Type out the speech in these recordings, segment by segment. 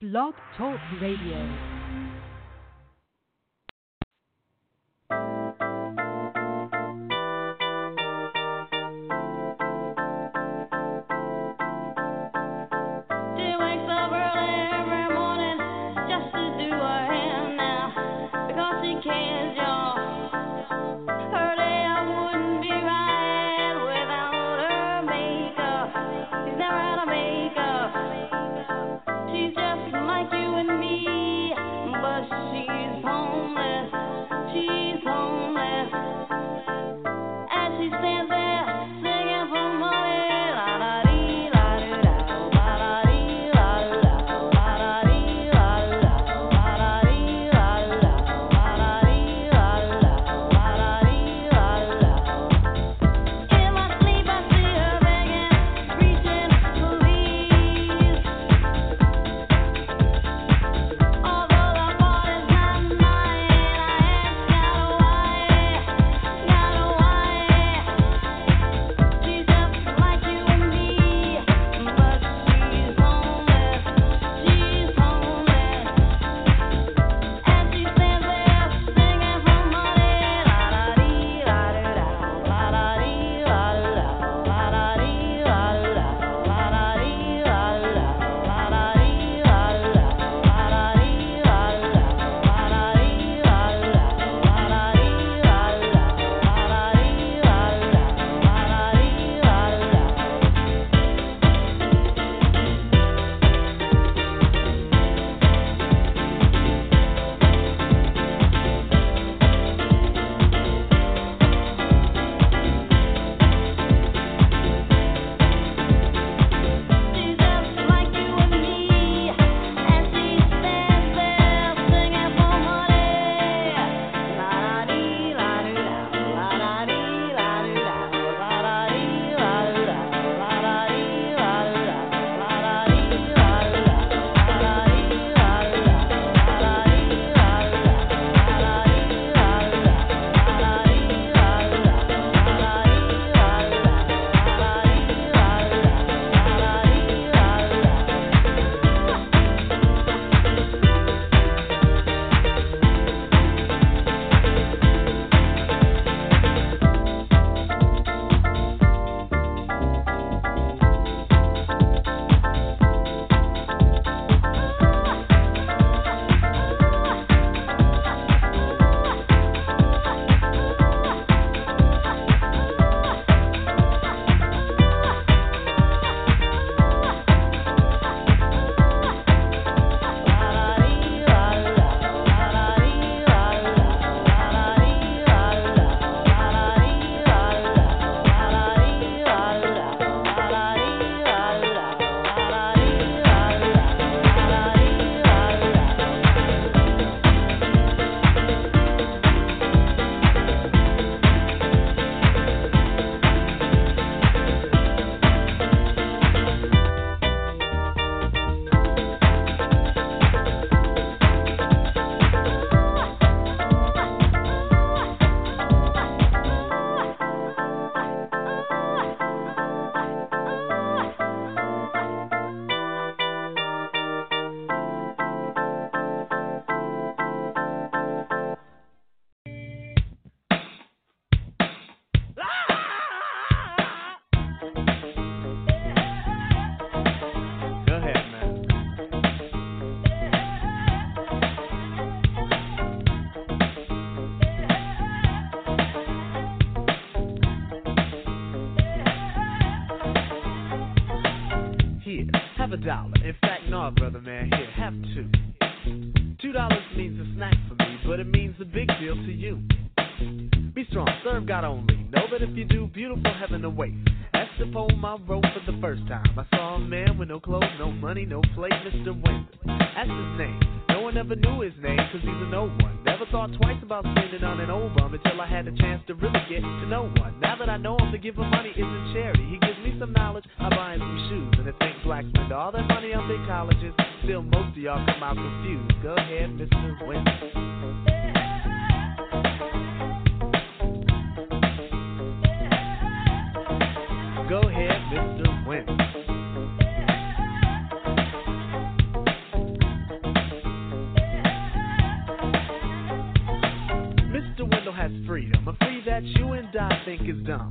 Blog Talk Radio. Have a dollar. In fact, no, brother man, here, have two. Two dollars means a snack for me, but it means a big deal to you. Be strong, serve God only. Know that if you do, beautiful heaven awaits. As the poem my rope for the first time. I saw a man with no clothes, no money, no plate, Mr. Wendal. That's his name. No one ever knew his name, cause he's a no one. Never thought twice about spending on an old bum until I had the chance to really get to know one. Now that I know him, the give him money isn't charity. He gives me some knowledge, I buy him some shoes. And if think blacks spend all their money on big colleges, still most of y'all come out confused. Go ahead, Mr. Wendal. Go ahead, Mr. Wendal. has freedom. A free that you and I think is dumb.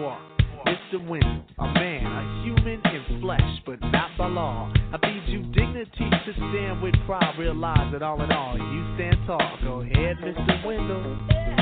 Mr. Wendal, a man, a human in flesh, but not by law. I feed you dignity to stand with pride. Realize that all in all, you stand tall. Go ahead, Mr. Wendal.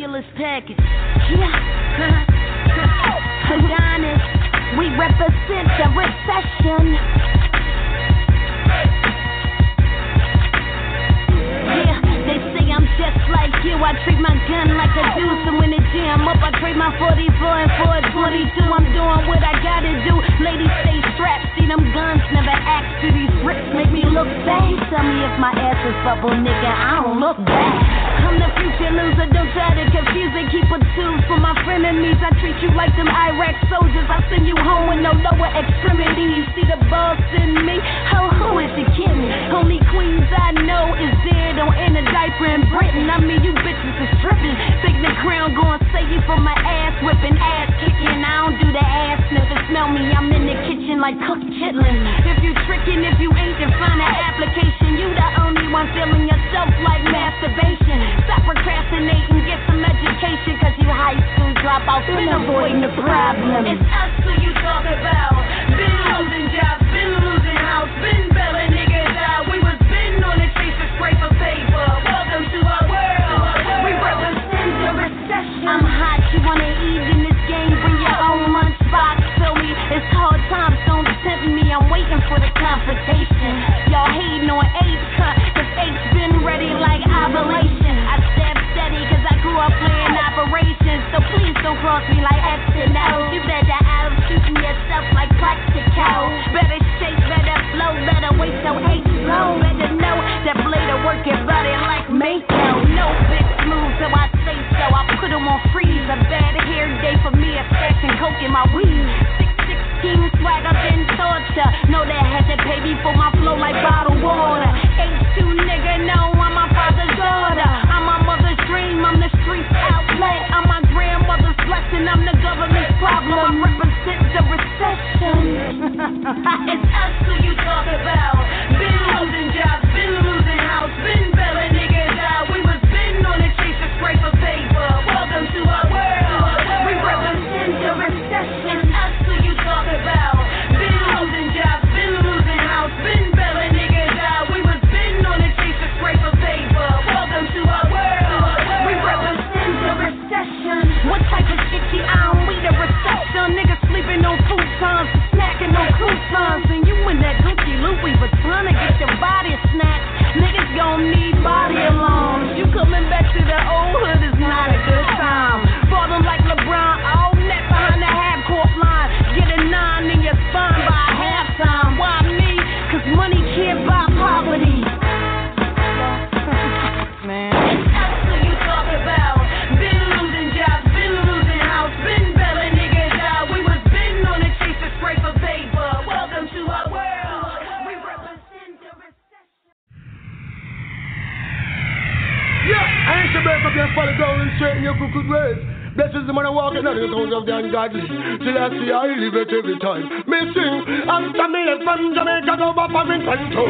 Stimulus package. Yeah. Hedonis, we represent the recession. Yeah, they say I'm just like you. I treat my gun like a deuce, and when it jam up, I trade my 44 and for a 22. I'm doing what I gotta do. Ladies stay strapped, see them guns never act. Do these bricks make me look bad? Tell me if my ass is bubble, nigga. I don't look bad. I'm the future loser, don't try to confuse it. Keep a tools for my frenemies. I treat you like them Iraq soldiers. I send you home with no lower extremities. See the boss in me? Ho, who is the king? Only queens I know is dead on in a diaper in Britain. I mean, you bitches is stripping. Think the crown going say you for my ass whipping, ass kicking. I don't do the ass sniffing. Smell me, I'm in the kitchen like cooked chitlin. If you tricking, if you ain't, then find an application. You the only one feeling yourself like masturbation. Procrastinating, get some education, cause you high school dropouts been avoiding the problem. It's us who you talk about. Been losing jobs, been losing house, been bailing niggas out. We was been on the chase to scrape a paper. Welcome to our world. We represent the recession. I'm hot, you wanna eat in this game, bring your own lunchbox. Me, it's hard times, don't tempt me. I'm waiting for the confrontation. Y'all hating on H, cause H been ready like ovulation. Operations. So please don't cross me like X and O. You better out yourself like Plaxico. Better shape, better flow, better wait so H slow. Better know that blade will work your body like Mako. No bitch move, so I say so. I put them on freeze. A bad hair day for me, a and coke in my weed. Sixteen swag, I've been torture. Know that had to pay me for my flow like bottled water. H2 nigga, no, ungodly. Till I see I live it every time. Missing after me from Jamaica back from Toronto.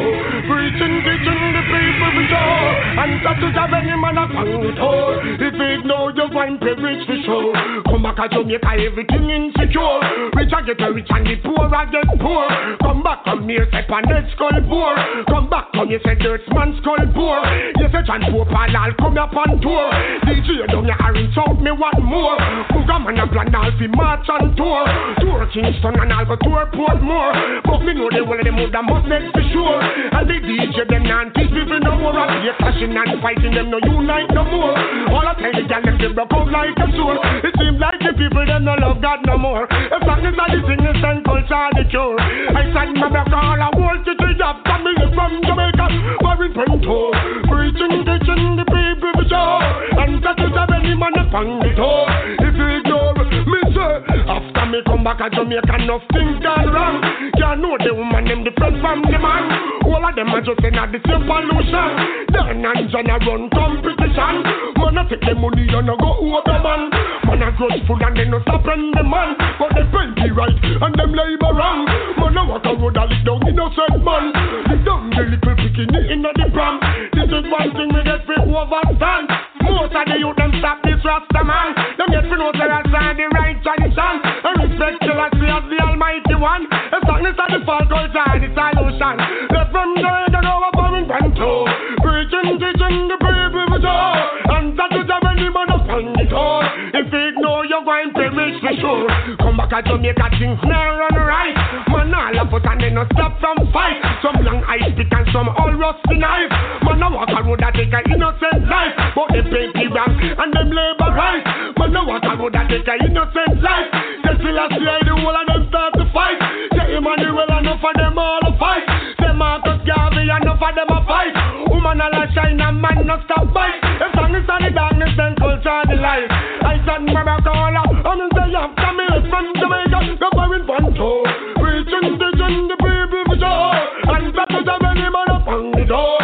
Preaching, teaching the people we know. And to have any man a panto. If it know you find privilege for sure. Come back to Jamaica, everything insecure. Rich I get rich and the poor I get poor. Come back come here, step on that skull poor. Come back come here, say dirt man skull poor. You say John Pope I'll come up on tour. DJ don't you orange out me one more. Booga man a plan all fi march and tour. Tour Kingston and I'll go tour Portmore. But me know the whole of them would must make for sure. And the DJ them not teach people no more. I see clashing and fighting them no unite no more. All I tell the gal them they broke out like a sword. It seems like the people them no love God no more. As long as I sing the and culture the cure. I said my back all I want to do job family from Jamaica. Wearing Pento. Preaching, teaching the people for sure. And that is a any man upon the door. If you ignore me, after me come back to Jamaica, nothing gone wrong. Can't know the woman, them different from the man. All of them are just in the same pollution. Dan and John a run competition. Man, I take the money and I go over man. Man, I grudgeful and they no stop the man. But they plenty right and them labor wrong. Man, I walk a road a lick down innocent man. Lick down the little bikini in the pram. This is one thing we get free overstand. Most of the youth them stop this rasta man. Them get say that's the right tradition. And respect I see as the Almighty One. As long as the fall culture and the solution. Left from there, they know what I'm in Preaching, teaching the people for joy. And that is how any man upon the door. If you ignore, you're going to perish for sure. Come back to Jamaica, things never run right. Man, all of us and they no stop from fight. Some long ice pick and some all rusty knife. Man, I walk a road that take an innocent life. But they plenty wrong and them labor right. Man, I walk a road that take an innocent life. They still a see the whole of them start to fight. Say Emmanuel enough of them all a fight. Say Marcus Garvey enough of them a fight. Woman a shine and man no stop fight. As long as the darkness then culture the light. I stand my back all up. I'm in the come here from Jamaica. Go for in Ponto. Preaching, the people for sure. And that is a many man up on the door.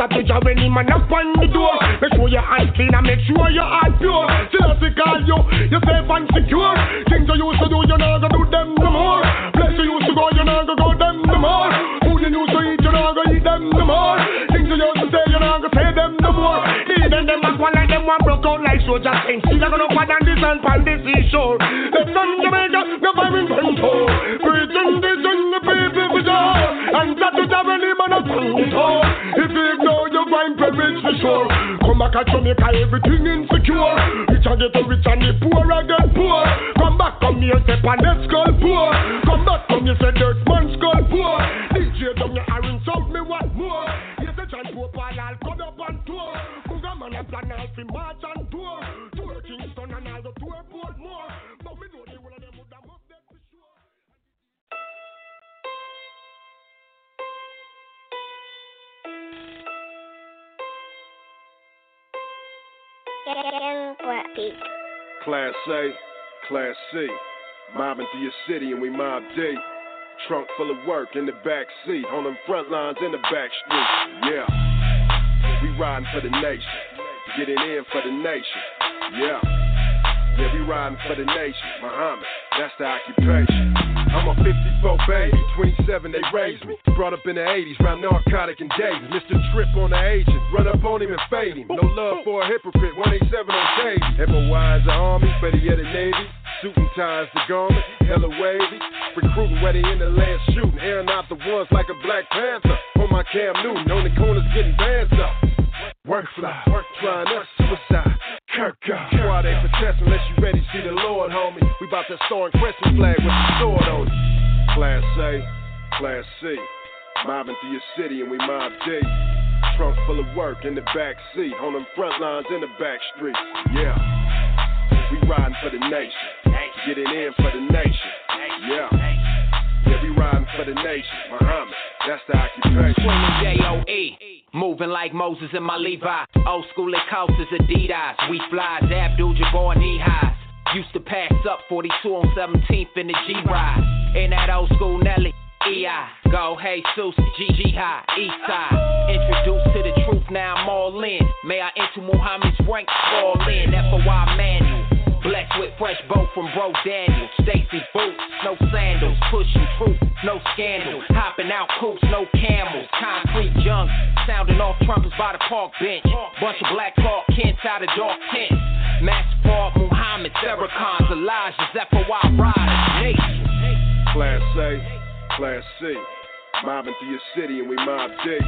Saturday when him man up on the door. Make sure your hands clean and make sure your heart pure. See call you, you're safe and secure. Things you used to do, you're not gonna do them no more. Place you used to go, you're not gonna go them no more. Food you used to eat, you're not gonna eat them no more. Things you used to say, you're not gonna say them no more. Even them back one like them one broke out like soldiers. Ain't see they're gonna put on this and pan this seashore. Them from Jamaica, no firing control. Back to Jamaica, everything insecure. Rich and get rich and the poor I get poor. Come back, come here, step on that skull poor. Come back, come here, say dirt man skull poor. DJ down your iron south, me want more. Yes, the John Pope I'll come up on tour. Booga man a plan all fi march and Class A, Class C. Mobbing through your city and we mob deep. Trunk full of work in the back seat. On them front lines in the back street. Yeah. We riding for the nation. Getting in for the nation. Yeah. Yeah, we riding for the nation. Muhammad, that's the occupation. I'm a 54 baby, 27 they raised me. Brought up in the 80s, round narcotic and days. Mr. Trip on the agent, run up on him and fade him. No love for a hypocrite, 187 on stage. MOY is the army, better yet the navy. Suit and ties the garment, hella wavy. Recruiting ready in the last shooting, airing out the ones like a Black Panther. On my Cam Newton, on the corners getting bands up. Work fly, work trying us suicide. Kirk. Why they protest unless you ready? to See the Lord, homie. We about to store and flag with the sword on it. Class A, Class C. Mobbing through your city and we mob D. Trunk full of work in the back seat. On them front lines in the back streets. Yeah. We riding for the nation. Getting in for the nation. Yeah. Riding for the nation. Muhammad, that's the occupation. J-O-E. Moving like Moses in my Levi. Old school at coasters, Adidas. We flies, Abdul Jabbar knee highs. Used to pass up 42 on 17th in the G ride. In that old school Nelly. EI, go hey Sus, GG high, East side. Introduced to the truth, now I'm all in. May I enter Muhammad's ranks, fall in. FOI manual. Blessed with fresh boat from Bro Daniel. Stacy boots, no sandals. Pushing truth, no scandal. Hopping out coops, no camels. Concrete junk, sounding off trumpets by the park bench. Bunch of black talk, Kents out of dark tents. Master Paul, Muhammad, Farrakhan's, Elijah's, FOI riders, nation. Class A, Class C. Mobbing through your city and we mob D.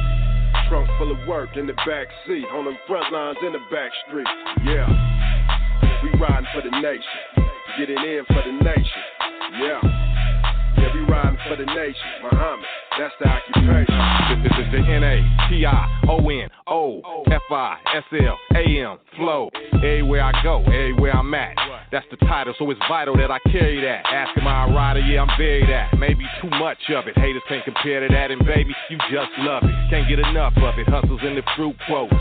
Trunk full of work in the back seat. On them front lines in the back street. Yeah. We riding for the nation. Getting in for the nation. Yeah. Yeah, we riding for the nation. Muhammad, that's the occupation. This is the N A T I O N O F I S L A M flow. Everywhere I go, everywhere I'm at. That's the title, so it's vital that I carry that. Asking my rider, yeah, I'm very that. Maybe too much of it. Haters can't compare to that, and baby, you just love it. Can't get enough of it. Hustles in the fruit quotes.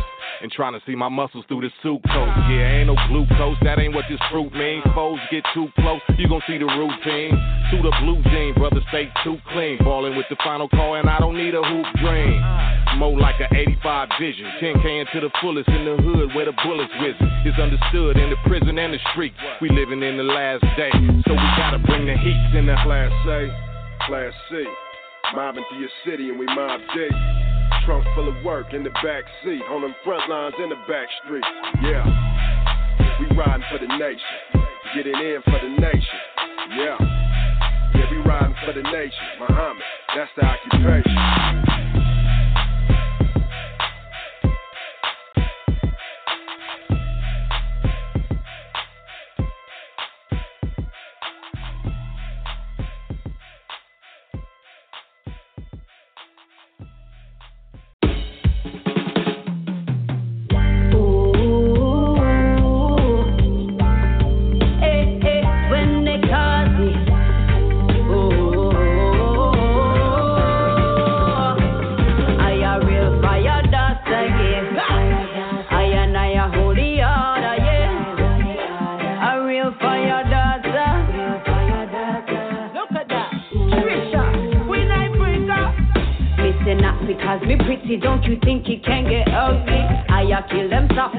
And trying to see my muscles through the suit coat. Yeah, ain't no glucose, that ain't what this fruit means. Foes get too close, you gon' see the routine. To the blue jean, brother, stay too clean. Ballin' with the final call, and I don't need a hoop dream. More like a 85 vision. 10K into the fullest in the hood where the bullets whizzing. It's understood in the prison and the street. We living in the last day, so we gotta bring the heat in the Class A, Class C. Mobbing through your city and we mob D. Trunk full of work in the back seat. On them front lines in the back street. Yeah. We riding for the nation. Getting in for the nation. Yeah. Yeah, we riding for the nation. Muhammad, that's the occupation.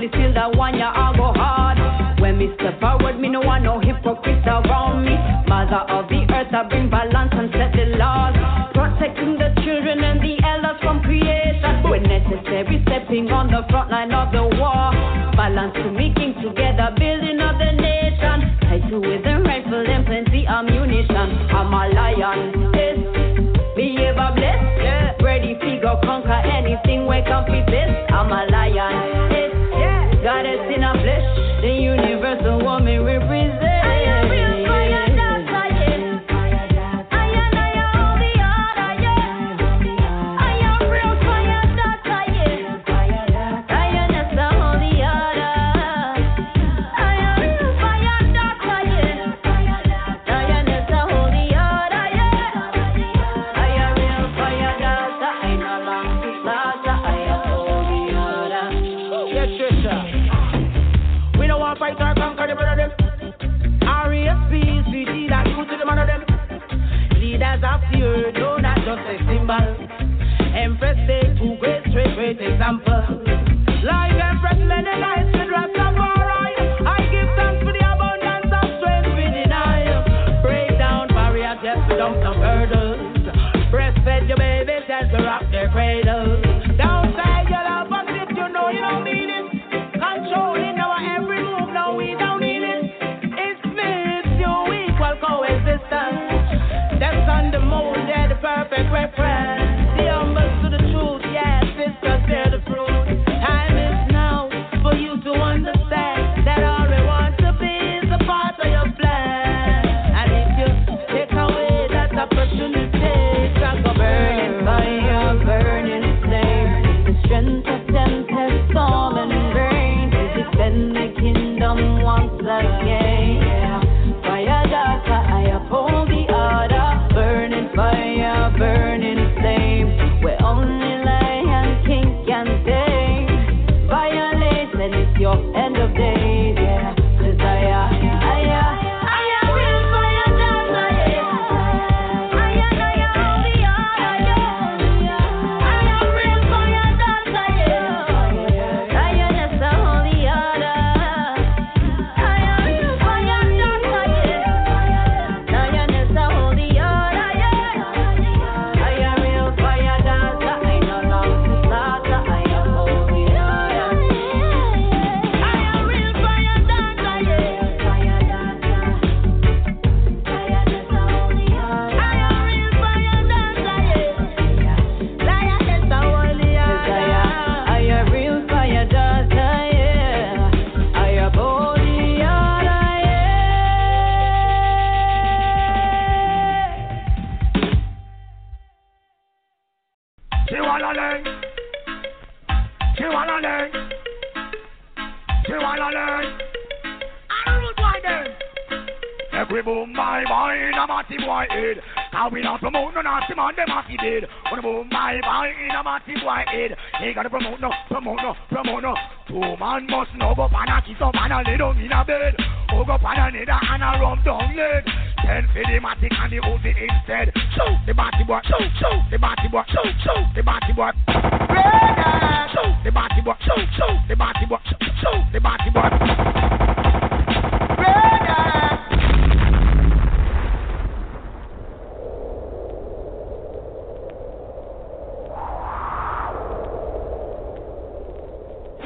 Them softly, still the one ya I go hard. When me step forward, me no want no hypocrites around me. Mother of the earth, I bring balance just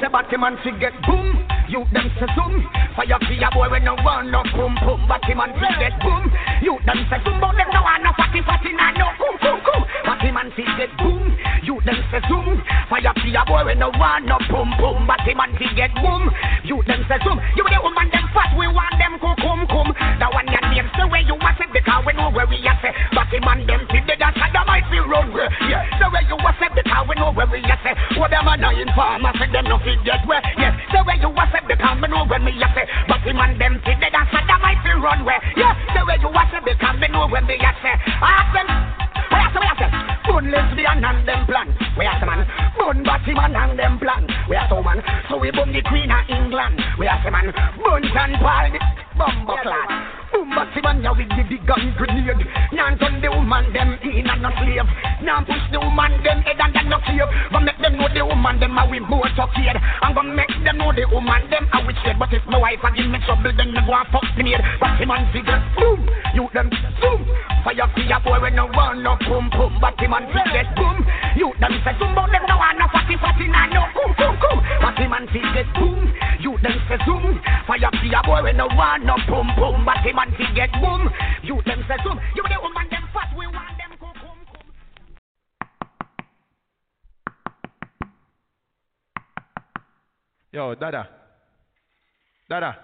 Say Batman fi get boom, you them say zoom. Fire fi a boy when no run no boom boom. Batman fi get boom, you them say zoom. But them no want no fatty fatty nah no boom boom boom. Batman fi get boom, you them say zoom. Fire fi a boy when no run no boom boom. Batman fi get boom, you them say zoom. You the woman them fat, we want them come come come. That one say where you want it because we know where we are say. Batman them fi dead and that might be run. Yeah, the way you want it because we know where we are say. What them a nine farmer say them no fi get where. Yes, the way you was it because me know when me a say. But him and them see dead and so might be run where. Yeah, the way you was it because me know when me a say. Ask them. Where I say, where I say, Bun lesbian and them plan. Where I say man, Bun Batman and them plan. Where I say man, so we bun the Queen of England. Where I say man, Bun and Paul the Bumbo clad. Boom Batman, yeah we give the gun grenade. Nan turn the woman them in and no slave. Nan push the woman them head and then no. But make them know the woman them a we more kid. I'm gonna make them know the woman them a witch dead. But if my wife a give me trouble, then me go and fuck me. But him and figure boom, you them boom. Fire fire boy when no run no boom boom. But him and figure boom, you them say boom, but them no want no fatty fatty nah no boom boom boom. But him and figure boom, you them say zoom. Fire fire boy when no want no boom boom. But him and figure boom, you them say zoom. You the woman them fat, we want them boom boom boom. Yo, Dada. Dada.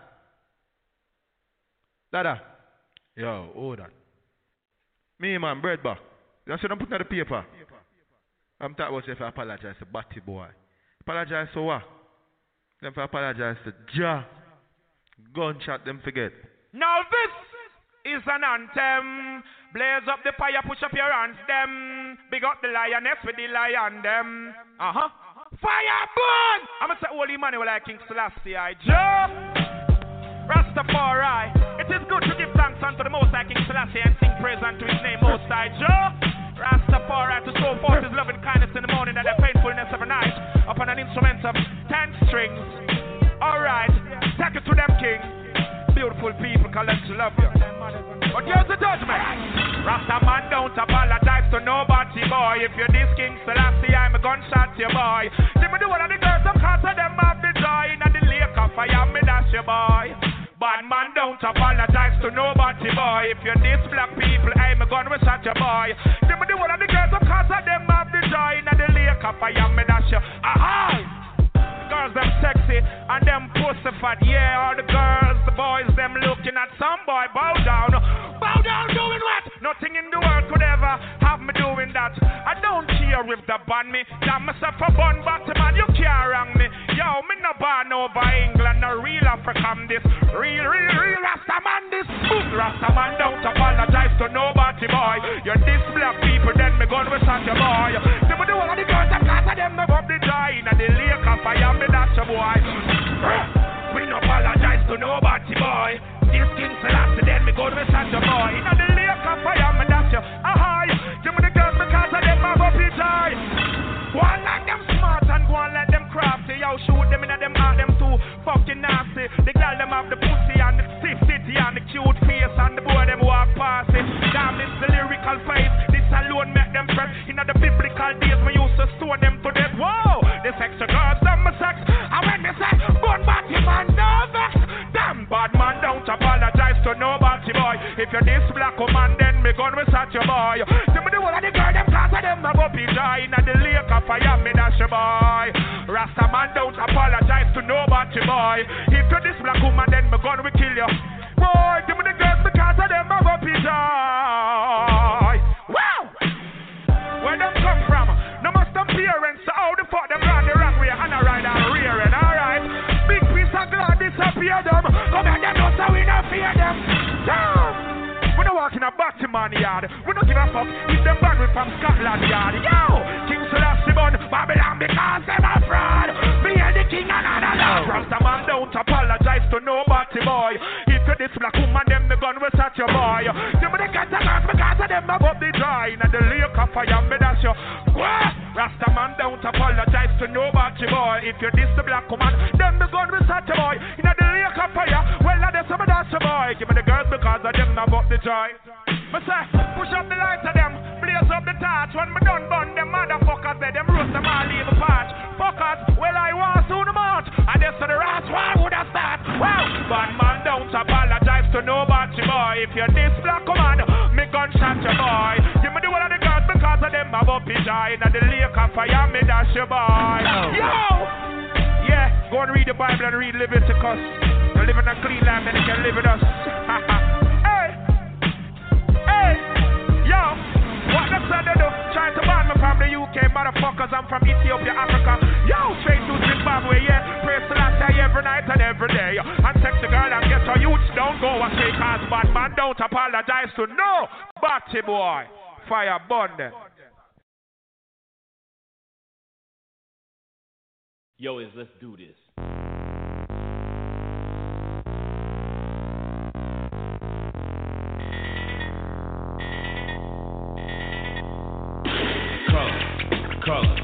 Dada. Yo, hold on. Me, man, bread bar. You see them putting on the paper. I'm talking about if I apologize to Batty boy. Apologize to what? Them for apologize to Ja. Gunshot them forget. Now this is an anthem. Blaze up the fire, push up your hands, them. Big up the lioness with the lion, them. Uh huh. Fire burn! I'ma say holy money like King Selassie, I Jah. Rastafari. It is good to give thanks unto the Most High King Selassie and sing praise unto his name, Most High Jah. Rastafari to show forth his loving kindness in the morning and the faithfulness of the night upon an instrument of ten strings. Alright, take it to them, King. Beautiful people, collect to love you. But here's the judgment. Rasta man don't apologize to nobody, boy. If you're this King Selassie, I'm a gunshot you, boy. Give me the one of the girls, cause of them have the joy. In the lake of fire, me dash you, boy. Bad man don't apologize to nobody, boy. If you're this black people, I'm a gun, we shot you, boy. Give me the one of the girls, some cause of them have the night and every day. And the girl and get her youths don't go astray, cause bad man don't apologize to no batty boy. Fire burn. Yo, is let's do this. color, color,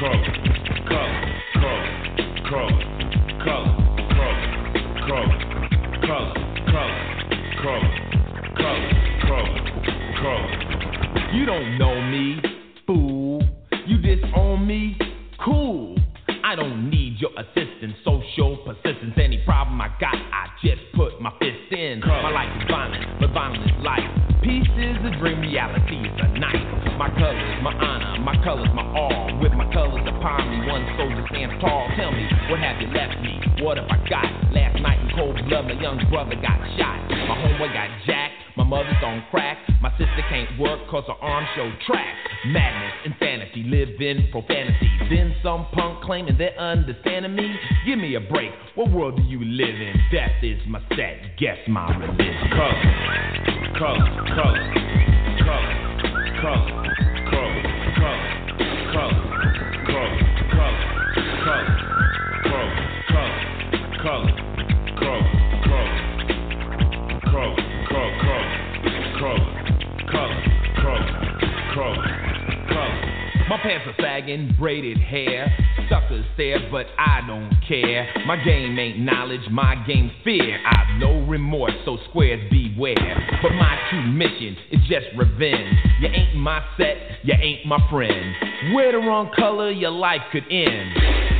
You don't know me, fool. You disown me, cool. I don't need your assistance, social persistence. Any problem I got, I just put my fist in. My life is violent, but violent is life. Peace is a dream, reality is a night. My colors, my honor, my colors, my all. Stands tall. Tell me, what have you left me? What have I got? Last night in cold blood, my young brother got shot. My homeboy got jacked. My mother's on crack. My sister can't work cause her arms show tracks. Madness, insanity, live in profanity. Then some punk claiming they're understanding me. Give me a break. What world do you live in? Death is my set. Guess my religion. Color, color, color, color, color, My pants are sagging, braided hair. Suckers stare, but I don't care. My game ain't knowledge, my game fear. I've no remorse, so squares beware. But my true mission is just revenge. You ain't my set, you ain't my friend. Wear the wrong color, your life could end.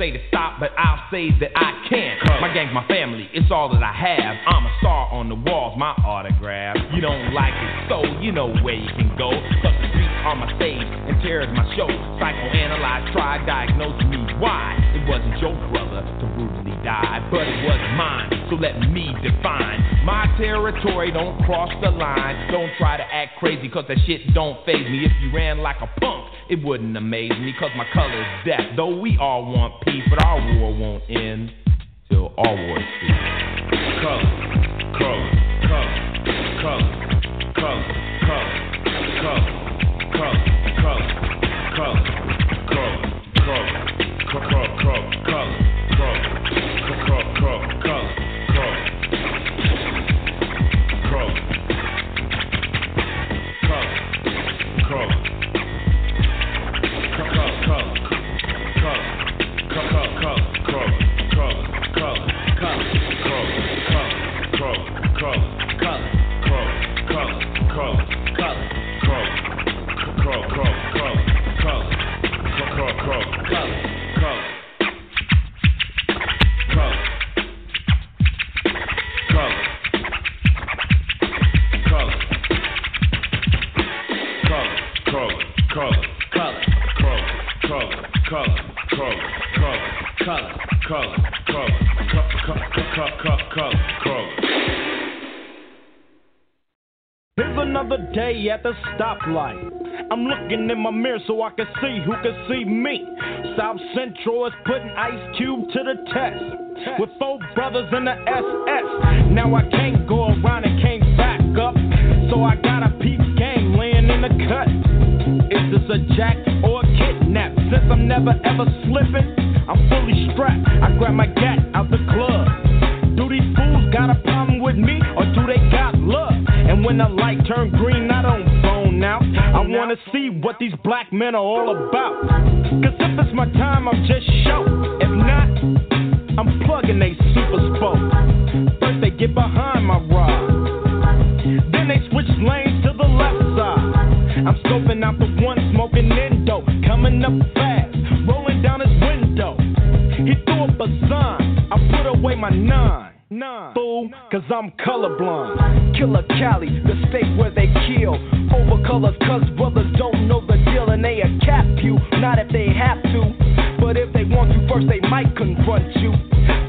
Say to stop, but I'll say that I can't. My gang's my family, it's all that I have. I'm a star on the walls, my autograph. You don't like it, so you know where you can go. Cause the streets are my stage, and terror is my show. Psychoanalyze, try, diagnose me why. It wasn't your brother to die, but it was mine. So let me define my territory. Don't cross the line. Don't try to act crazy, cause that shit don't phase me. If you ran like a punk, it wouldn't amaze me, cause my color's death. Though we all want peace, but our war won't end till all wars cease. Color, color, color, color, color, color, color, color, color, color, color, color, color, color, day at the stoplight. I'm looking in my mirror so I can see who can see me. South Central is putting Ice Cube to the test. With four brothers in the SS. Now I can't go around and can't back up. So I got a peep game laying in the cut. Is this a jack or a kidnap? Since I'm never ever slipping, I'm fully strapped. I grab my gat out the club. When the light turn green, I don't bone out. I wanna see what these black men are all about. Cause if it's my time, I'm just show. If not, I'm plugging they super spoke. First they get behind my ride. Then they switch lanes to the left side. I'm scoping out the one smoking endo. Coming up fast, rolling down his window. He threw up a sign. I put away my nine. Fool, cause I'm colorblind. Killer Cali, the state where they kill. Over colors, cause brothers don't know the deal and they a cap you. Not if they have to, but if they want to first, they might confront you.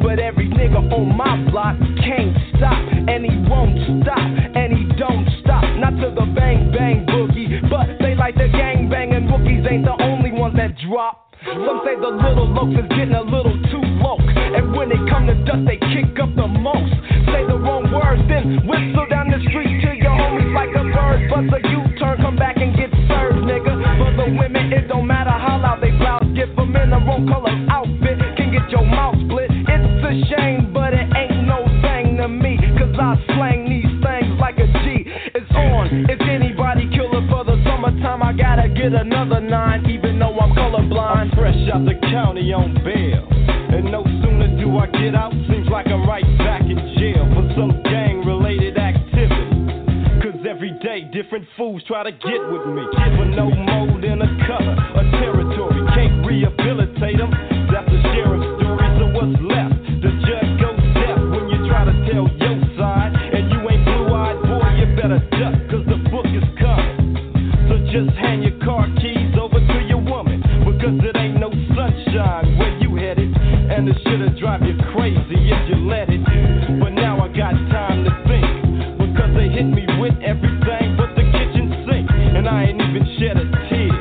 But every nigga on my block can't stop, and he won't stop, and he don't stop. Not to the bang bang boogie, but they like the gang banging rookies ain't the only ones that drop. Some say the little lokes is getting a little too low. They come to dust, they kick up the most. Say the wrong words, then whistle down the street to your homies like a bird. But the U-turn, come back and get served, nigga. For the women, it don't matter how loud they blouse. Get them in the wrong color outfit, can get your mouth split. It's a shame, but it ain't no thing to me. Cause I slang these things like a G. It's on. If anybody kill it for the summertime, I gotta get another nine, even though I'm colorblind. I'm fresh out the county on bail. I get out, seems like I'm right back in jail for some gang related activity. Cause every day different fools try to get with me. But no mold in a color, a And it should've drive you crazy if you let it. But now I got time to think. Because they hit me with everything but the kitchen sink. And I ain't even shed a tear.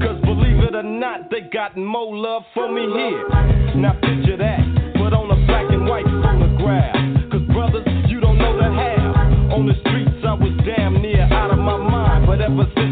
Cause believe it or not, they got more love for me here. Now picture that, but on a black and white photograph. Cause brothers, you don't know the half. On the streets, I was damn near out of my mind. But ever since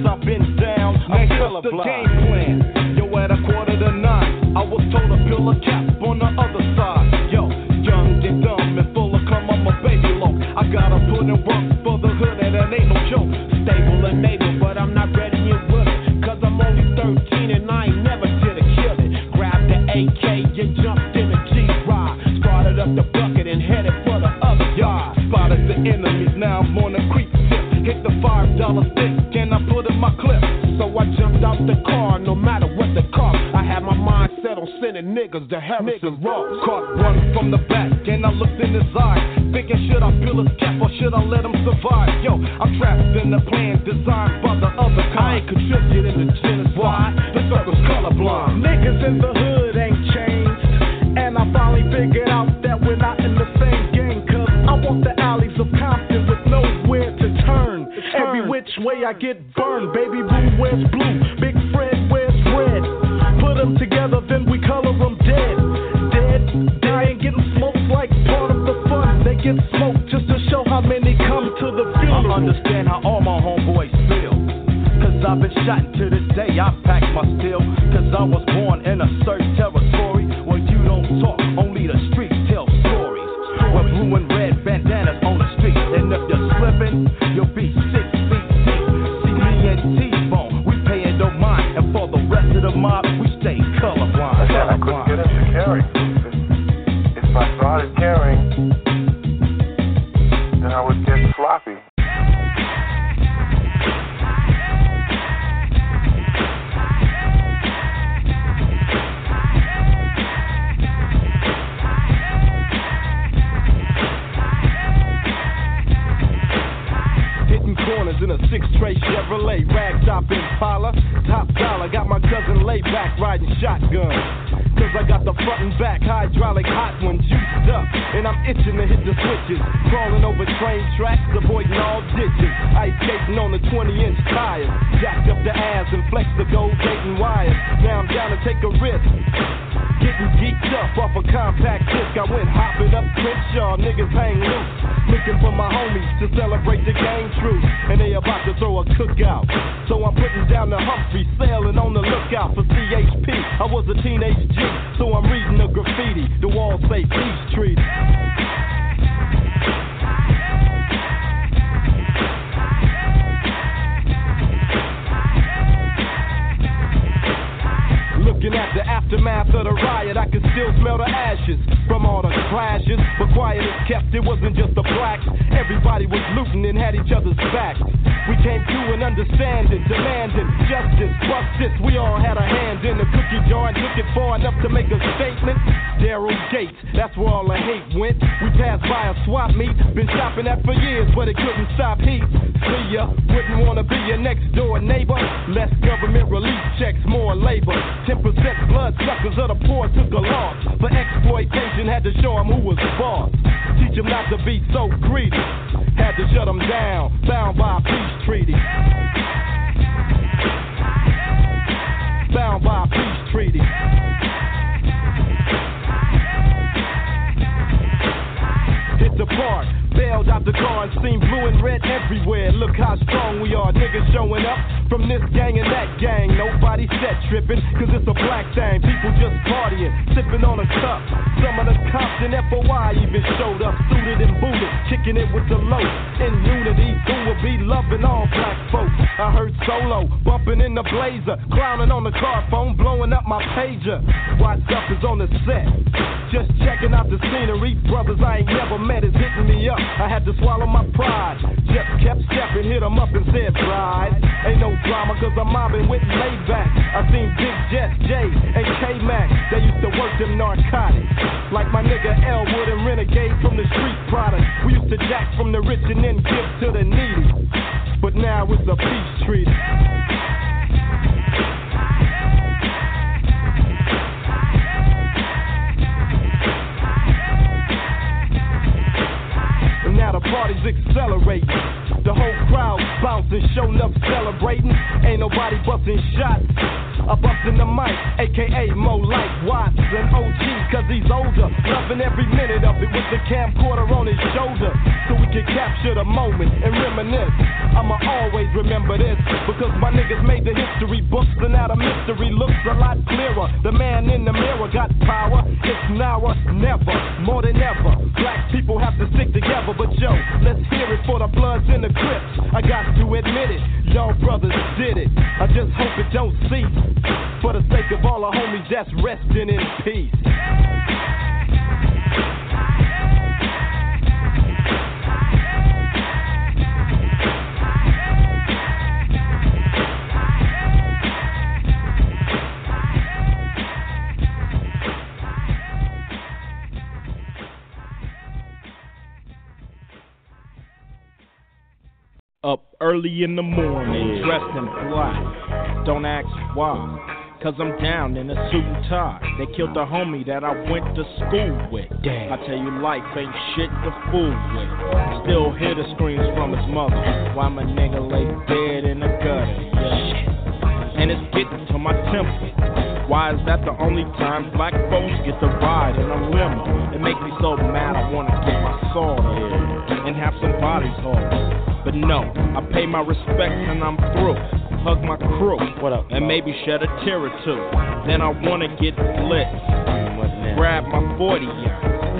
just to show how many come to the funeral. I understand how all my homeboys feel. Cause I've been shot to this truth. And they about to throw a cookout. So I'm putting down the Humphrey, sailing on the lookout for CHP. I was a teenage G, so I'm reading the graffiti. The walls say peace treaty. Aftermath of the riot, I can still smell the ashes from all the clashes. But quiet is kept, it wasn't just the blacks. Everybody was looting and had each other's backs. We came to an understanding, demanding justice, justice. We all had a hand in the cookie jar and took it far enough to make a statement. Daryl Gates, that's where all the hate went. We passed by a swap meet, been shopping at for years, but it couldn't stop heat. See ya, wouldn't wanna be your next door neighbor. Less government relief checks, more labor. 10% blood suckers of the poor took a loss. For exploitation, had to show 'em who was the boss. Teach 'em not to be so greedy. Had to shut 'em down, bound by a peace treaty. Bound by a peace treaty. Hit the park, bailed out the car and seen blue and red everywhere. Look how strong we are, niggas showing up from this gang and that gang. Nobody set tripping, cause it's a black thing. People just partying, sipping on a cup. Some of the cops in FOI even showed up, suited and booted, kicking it with the low. In unity, who will be loving all black folks. I heard solo, bumping in the blazer, clowning on the car phone, blowing up my pager. What's up is on the set. Just checking out the scenery, brothers I ain't never met is hitting me up. I had to swallow my pride. Just kept stepping, hit 'em up and said, Pride. Ain't no drama, cause I'm mobbing with laid back. I seen Big Jess, J, and K Mac. They used to work them narcotics. Like my nigga Elwood and Renegade from the street product. We used to jack from the rich and then give to the needy. But now it's a peace treaty. Now the party's accelerating. The whole crowd bouncing, showing up, celebrating. Ain't nobody busting shots. I bustin' the mic, aka Mo like Watts and OG, cause he's older. Loving every minute of it with the camcorder on his shoulder. So we can capture the moment and reminisce. I'ma always remember this, because my niggas made the history books, and now the mystery looks a lot clearer. The man in the mirror got power, it's now or never, more than ever. Black people have to stick together, but yo, let's hear it for the bloods and the crips. I got to admit it, y'all brothers did it. I just hope it don't cease. For the sake of all the homies that's resting in peace. Up early in the morning, dressed in black. Don't ask why. Cause I'm down in a suit and tie. They killed the homie that I went to school with. Damn. I tell you, life ain't shit to fool with. Still hear the screams from his mother. Why my nigga lay dead in the gutter? Yeah. And it's getting to my temple. Why is that the only time black folks get to ride in a limo? It makes me so mad I wanna get my soul and have some bodies hauled. But no, I pay my respects and I'm through. Hug my crew, what up? And maybe shed a tear or two. Then I wanna get lit. Grab my 40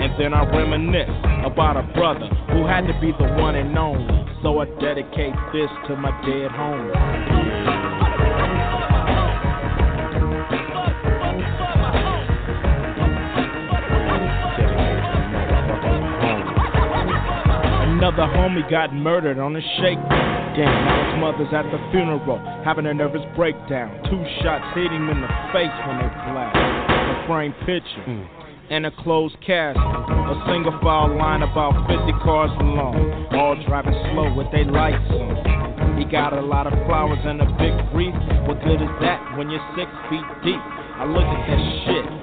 and then I reminisce about a brother who had to be the one and only. So I dedicate this to my dead homie. Another homie got murdered on a shakedown. Damn, now his mother's at the funeral, having a nervous breakdown. Two shots hit him in the face when they blast. A framed picture. Hmm. And a closed casket. A single file line about 50 cars long. All driving slow with their lights on. He got a lot of flowers and a big wreath. What good is that when you're six feet deep? I look at that shit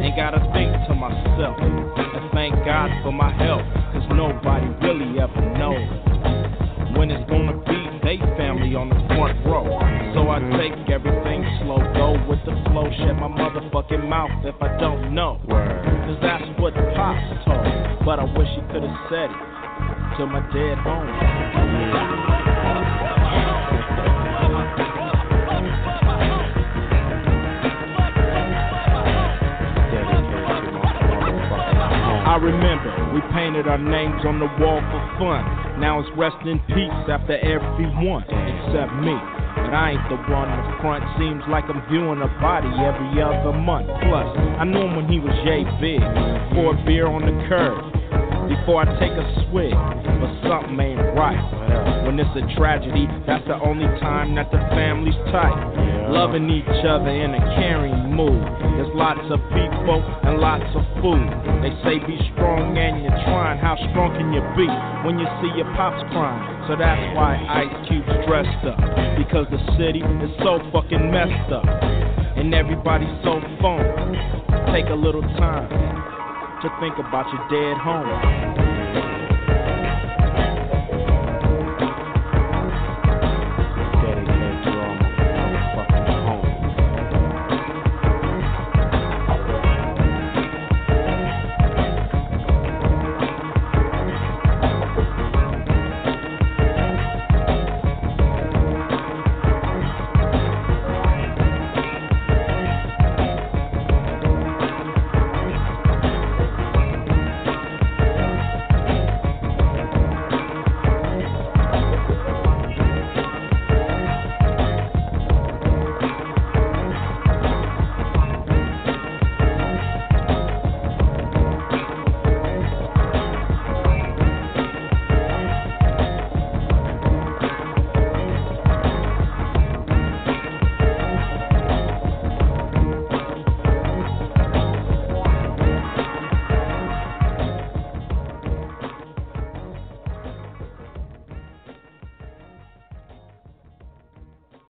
Ain't gotta think to myself. And thank God for my health, cause nobody really ever knows when it's gonna be they family on the front row. So I take everything slow, go with the flow, shut my motherfucking mouth if I don't know. Cause that's what Pops told, but I wish he could've said it to my dead home. I remember we painted our names on the wall for fun. Now it's rest in peace after everyone except me. But I ain't the one in front. Seems like I'm viewing a body every other month. Plus, I knew him when he was yay big. Pour beer on the curb before I take a swig. But something ain't right. When it's a tragedy, that's the only time that the family's tight. Loving each other in a caring mood. There's lots of people and lots of food. They say be strong and you're trying. How strong can you be when you see your pops crying? So that's why Ice Cube's dressed up. Because the city is so fucking messed up. And everybody's so phony. Take a little time to think about your dead home.